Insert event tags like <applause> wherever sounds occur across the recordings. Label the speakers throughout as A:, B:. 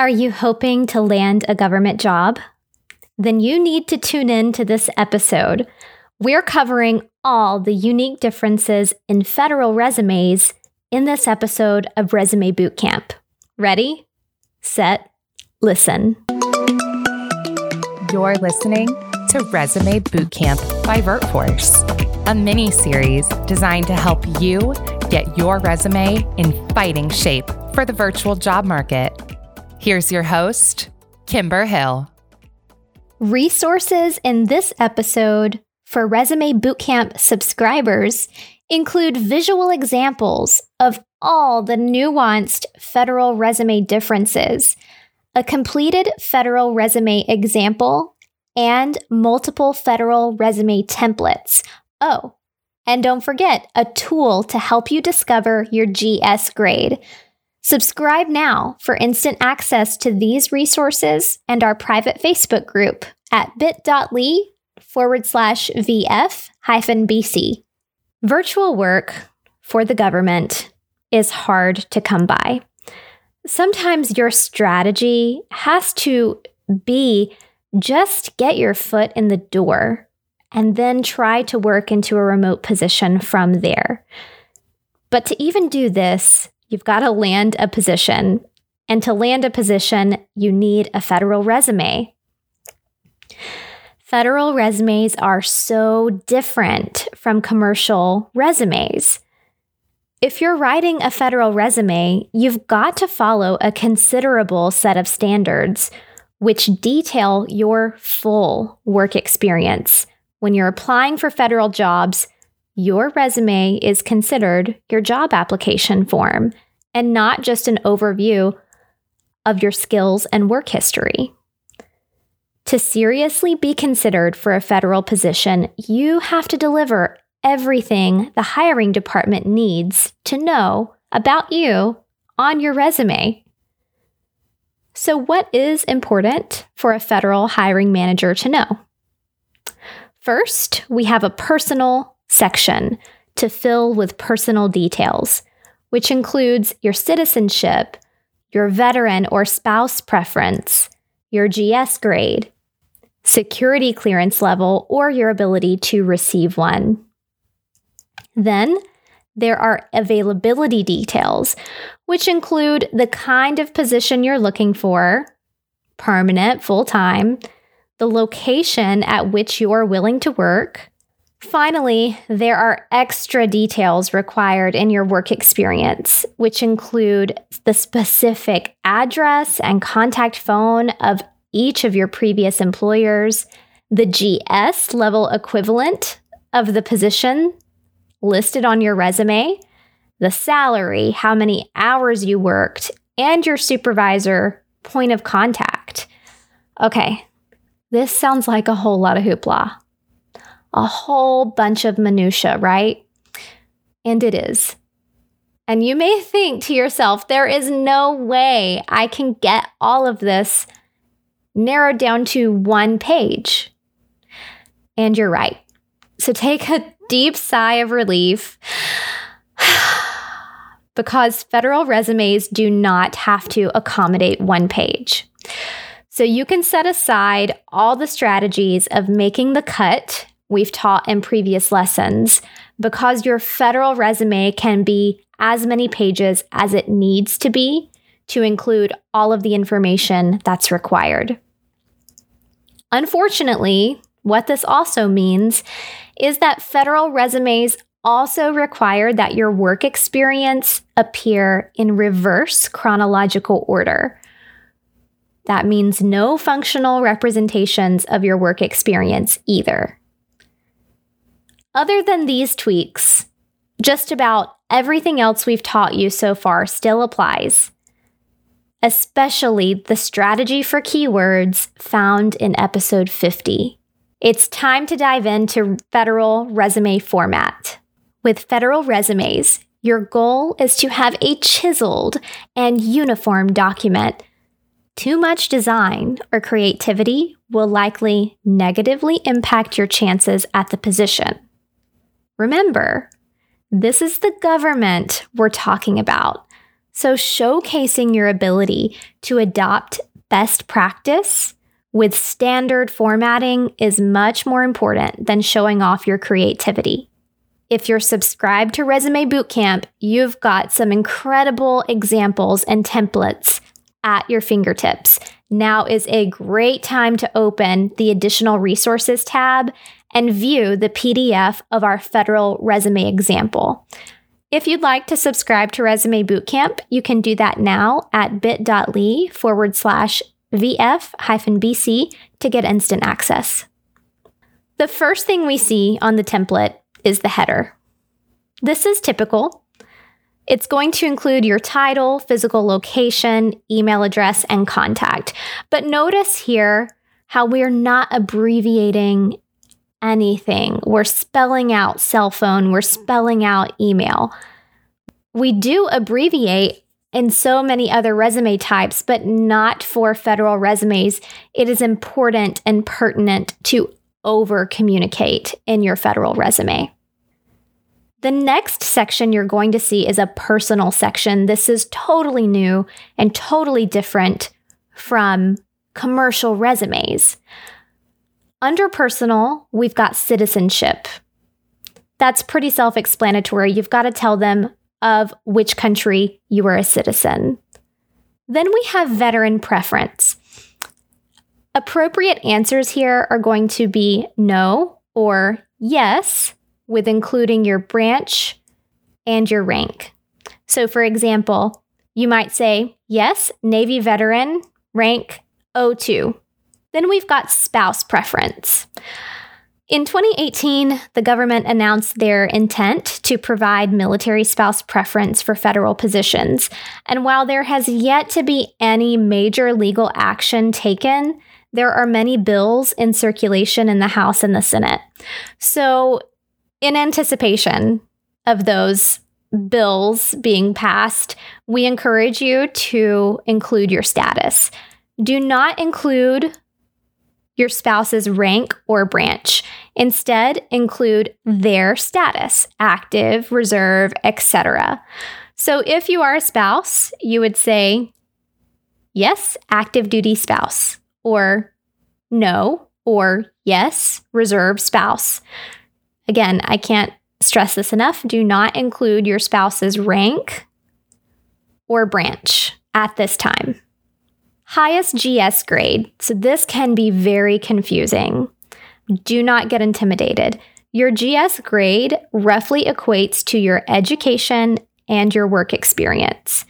A: Are you hoping to land a government job? Then you need to tune in to this episode. We're covering all the unique differences in federal resumes in this episode of Resume Bootcamp. Ready, set, listen.
B: You're listening to Resume Bootcamp by VirtForce, a mini series designed to help you get your resume in fighting shape for the virtual job market. Here's your host, Kimber Hill.
A: Resources in this episode for Resume Bootcamp subscribers include visual examples of all the nuanced federal resume differences, a completed federal resume example, and multiple federal resume templates. Oh, and don't forget a tool to help you discover your GS grade. Subscribe now for instant access to these resources and our private Facebook group at bit.ly forward slash VF hyphen BC. Virtual work for the government is hard to come by. Sometimes your strategy has to be just get your foot in the door and then try to work into a remote position from there. But to even do this, you've got to land a position. And to land a position, you need a federal resume. Federal resumes are so different from commercial resumes. If you're writing a federal resume, you've got to follow a considerable set of standards which detail your full work experience. When you're applying for federal jobs, your resume is considered your job application form and not just an overview of your skills and work history. To seriously be considered for a federal position, you have to deliver everything the hiring department needs to know about you on your resume. So, what is important for a federal hiring manager to know? First, we have a personal section to fill with personal details, which includes your citizenship, your veteran or spouse preference, your GS grade, security clearance level, or your ability to receive one. Then, there are availability details, which include the kind of position you're looking for permanent, full time, the location at which you're willing to work. Finally, there are extra details required in your work experience, which include the specific address and contact phone of each of your previous employers, the GS level equivalent of the position listed on your resume, the salary, how many hours you worked, and your supervisor point of contact. Okay, this sounds like a whole lot of hoopla. A whole bunch of minutia, right? And it is. And you may think to yourself, there is no way I can get all of this narrowed down to one page. And you're right. So take a deep sigh of relief <sighs> because federal resumes do not have to accommodate one page. So you can set aside all the strategies of making the cut we've taught in previous lessons because your federal resume can be as many pages as it needs to be to include all of the information that's required. Unfortunately, what this also means is that federal resumes also require that your work experience appear in reverse chronological order. That means no functional representations of your work experience either. Other than these tweaks, just about everything else we've taught you so far still applies, especially the strategy for keywords found in episode 50. It's time to dive into federal resume format. With federal resumes, your goal is to have a chiseled and uniform document. Too much design or creativity will likely negatively impact your chances at the position. Remember, this is the government we're talking about. So, showcasing your ability to adopt best practice with standard formatting is much more important than showing off your creativity. If you're subscribed to Resume Bootcamp, you've got some incredible examples and templates at your fingertips. Now is a great time to open the additional resources tab and view the PDF of our federal resume example. If you'd like to subscribe to Resume Bootcamp, you can do that now at bit.ly forward slash VF hyphen BC to get instant access. The first thing we see on the template is the header. This is typical. It's going to include your title, physical location, email address, and contact. But notice here how we're not abbreviating anything. We're spelling out cell phone, we're spelling out email. We do abbreviate in so many other resume types, but not for federal resumes. It is important and pertinent to over communicate in your federal resume. The next section you're going to see is a personal section. This is totally new and totally different from commercial resumes. Under personal, we've got citizenship. That's pretty self explanatory. You've got to tell them of which country you are a citizen. Then we have veteran preference. Appropriate answers here are going to be no or yes, with including your branch and your rank. So, for example, you might say, yes, Navy veteran, rank O2. Then we've got spouse preference. In 2018, the government announced their intent to provide military spouse preference for federal positions. And while there has yet to be any major legal action taken, there are many bills in circulation in the House and the Senate. So, in anticipation of those bills being passed, we encourage you to include your status. Do not include your spouse's rank or branch. Instead, include their status, active, reserve, etc. So if you are a spouse, you would say, yes, active duty spouse, or no, or yes, reserve spouse. Again, I can't stress this enough. Do not include your spouse's rank or branch at this time. Highest GS grade. So this can be very confusing. Do not get intimidated. Your GS grade roughly equates to your education and your work experience.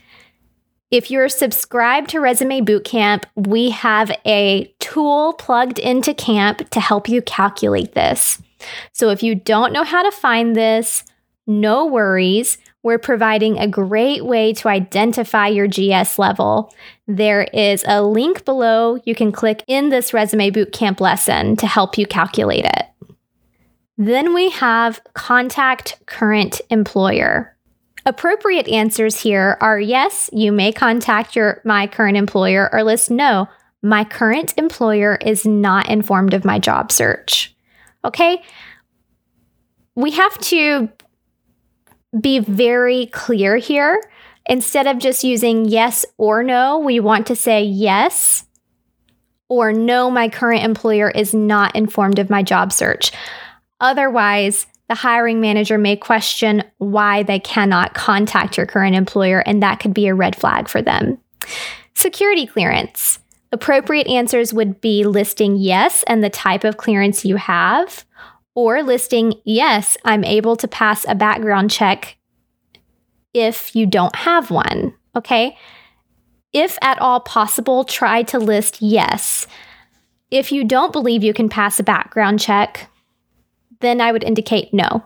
A: If you're subscribed to Resume Bootcamp, we have a tool plugged into Camp to help you calculate this. So if you don't know how to find this, no worries. We're providing a great way to identify your GS level. There is a link below you can click in this Resume Bootcamp lesson to help you calculate it. Then we have contact current employer. Appropriate answers here are yes, you may contact your my current employer or list no, my current employer is not informed of my job search. Okay? We have to be very clear here. Instead of just using yes or no, we want to say yes or no, my current employer is not informed of my job search. Otherwise, the hiring manager may question why they cannot contact your current employer, and that could be a red flag for them. Security clearance. Appropriate answers would be listing yes and the type of clearance you have, or listing, yes, I'm able to pass a background check if you don't have one. Okay. If at all possible, try to list yes. If you don't believe you can pass a background check, then I would indicate no.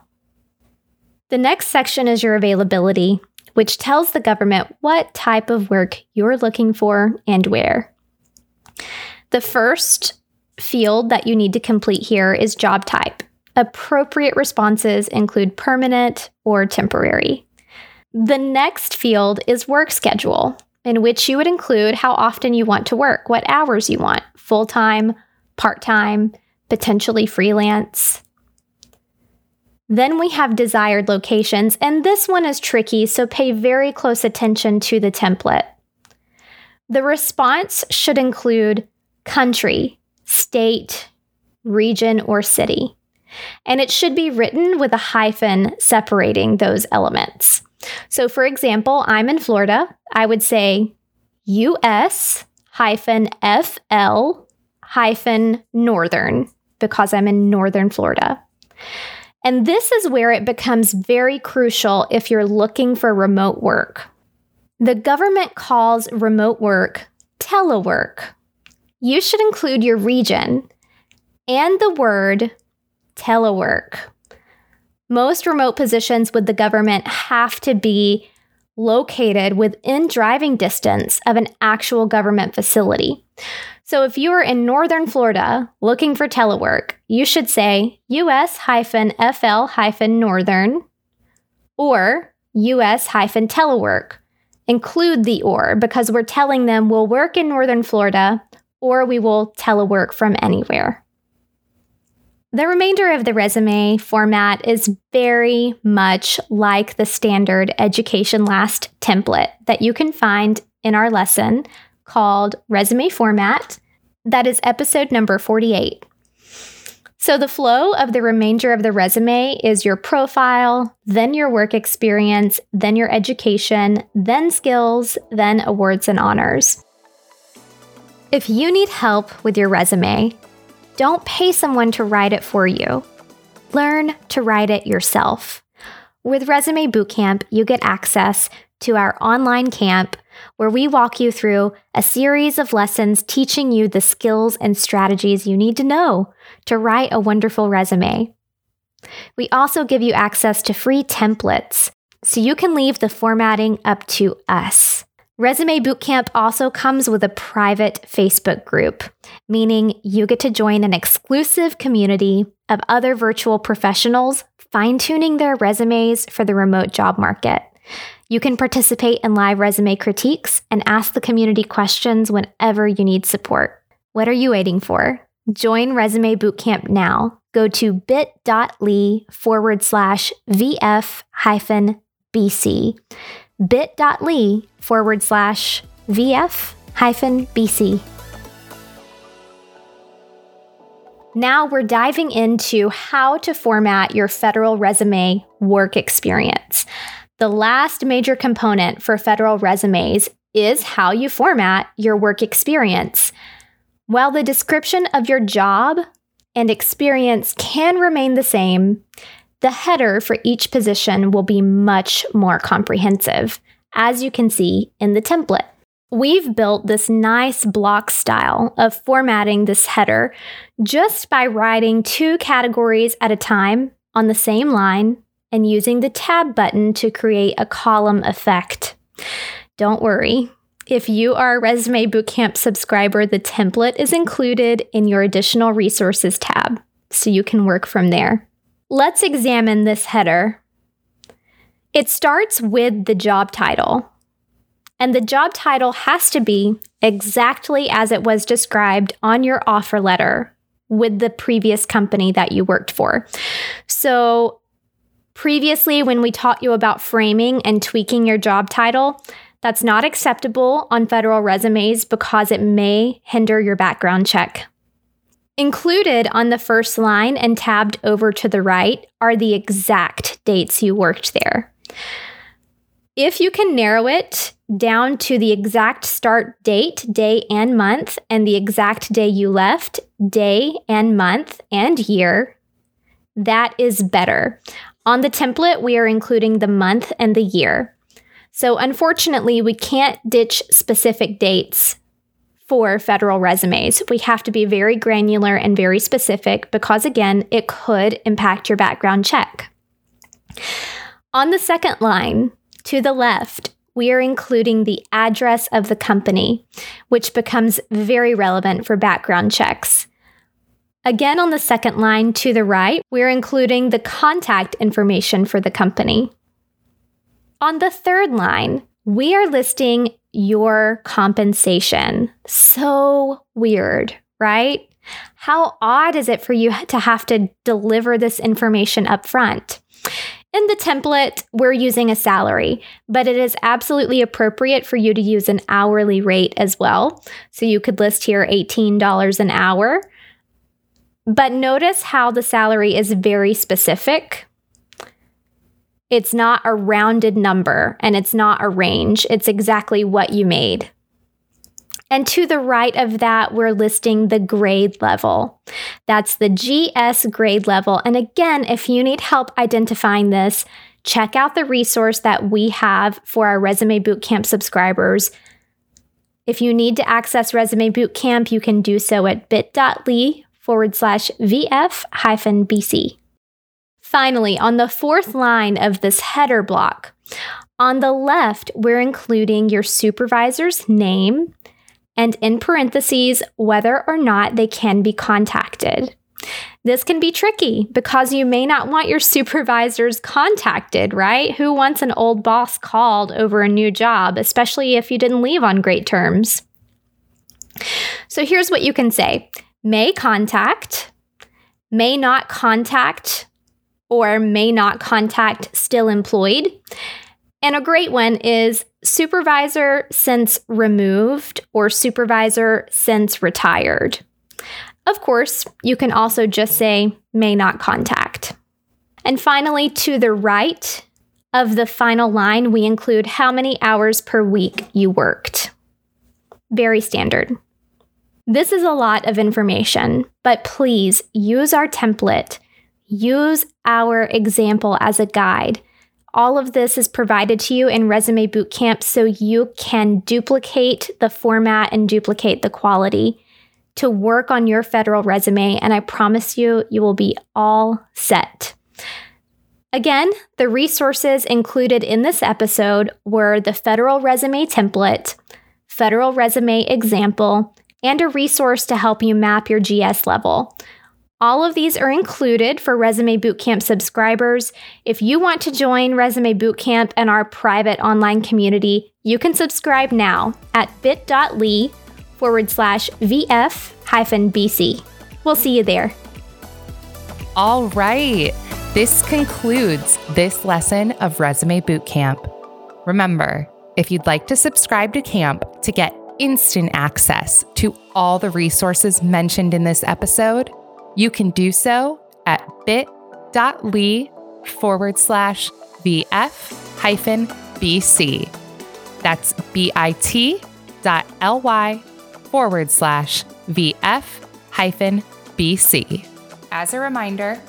A: The next section is your availability, which tells the government what type of work you're looking for and where. The first field that you need to complete here is job type. Appropriate responses include permanent or temporary. The next field is work schedule, in which you would include how often you want to work, what hours you want full time, part time, potentially freelance. Then we have desired locations, and this one is tricky, so pay very close attention to the template. The response should include country, state, region, or city. And it should be written with a hyphen separating those elements. So, for example, I'm in Florida. I would say US hyphen FL hyphen northern because I'm in northern Florida. And this is where it becomes very crucial if you're looking for remote work. The government calls remote work telework. You should include your region and the word telework. Most remote positions with the government have to be located within driving distance of an actual government facility. So if you are in Northern Florida looking for telework, you should say US FL Northern or US telework. Include the or because we're telling them we'll work in Northern Florida or we will telework from anywhere. The remainder of the resume format is very much like the standard Education Last template that you can find in our lesson called Resume Format. That is episode number 48. So, the flow of the remainder of the resume is your profile, then your work experience, then your education, then skills, then awards and honors. If you need help with your resume, don't pay someone to write it for you. Learn to write it yourself. With Resume Bootcamp, you get access to our online camp where we walk you through a series of lessons teaching you the skills and strategies you need to know to write a wonderful resume. We also give you access to free templates so you can leave the formatting up to us. Resume Bootcamp also comes with a private Facebook group, meaning you get to join an exclusive community of other virtual professionals fine tuning their resumes for the remote job market. You can participate in live resume critiques and ask the community questions whenever you need support. What are you waiting for? Join Resume Bootcamp now. Go to bit.ly forward slash VF hyphen BC. bit.ly forward slash VF hyphen BC. Now we're diving into how to format your federal resume work experience. The last major component for federal resumes is how you format your work experience. While the description of your job and experience can remain the same, the header for each position will be much more comprehensive, as you can see in the template. We've built this nice block style of formatting this header just by writing two categories at a time on the same line and using the tab button to create a column effect. Don't worry. If you are a Resume Bootcamp subscriber, the template is included in your additional resources tab, so you can work from there. Let's examine this header. It starts with the job title, and the job title has to be exactly as it was described on your offer letter with the previous company that you worked for. So Previously, when we taught you about framing and tweaking your job title, that's not acceptable on federal resumes because it may hinder your background check. Included on the first line and tabbed over to the right are the exact dates you worked there. If you can narrow it down to the exact start date, day and month, and the exact day you left, day and month and year, that is better. On the template, we are including the month and the year. So, unfortunately, we can't ditch specific dates for federal resumes. We have to be very granular and very specific because, again, it could impact your background check. On the second line, to the left, we are including the address of the company, which becomes very relevant for background checks. Again, on the second line to the right, we're including the contact information for the company. On the third line, we are listing your compensation. So weird, right? How odd is it for you to have to deliver this information up front? In the template, we're using a salary, but it is absolutely appropriate for you to use an hourly rate as well. So you could list here $18 an hour. But notice how the salary is very specific. It's not a rounded number and it's not a range. It's exactly what you made. And to the right of that, we're listing the grade level. That's the GS grade level. And again, if you need help identifying this, check out the resource that we have for our Resume Bootcamp subscribers. If you need to access Resume Bootcamp, you can do so at bit.ly forward slash VF hyphen BC. Finally, on the fourth line of this header block, on the left, we're including your supervisor's name, and in parentheses, whether or not they can be contacted. This can be tricky because you may not want your supervisors contacted, right? Who wants an old boss called over a new job, especially if you didn't leave on great terms? So here's what you can say may contact, may not contact, or may not contact still employed. And a great one is supervisor since removed or supervisor since retired. Of course, you can also just say may not contact. And finally, to the right of the final line, we include how many hours per week you worked. Very standard. This is a lot of information, but please use our template. Use our example as a guide all of this is provided to you in Resume Bootcamp so you can duplicate the format and duplicate the quality to work on your federal resume. And I promise you, you will be all set. Again, the resources included in this episode were the federal resume template, federal resume example, and a resource to help you map your GS level. All of these are included for Resume Bootcamp subscribers. If you want to join Resume Bootcamp and our private online community, you can subscribe now at bit.ly forward slash VF hyphen BC. We'll see you there.
B: All right. This concludes this lesson of Resume Bootcamp. Remember, if you'd like to subscribe to camp to get instant access to all the resources mentioned in this episode, you can do so at bit.ly forward slash VF hyphen BC. That's bit.ly forward slash VF hyphen BC. As a reminder,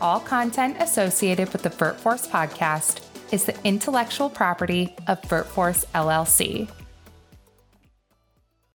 B: all content associated with the VirtForce podcast is the intellectual property of VirtForce LLC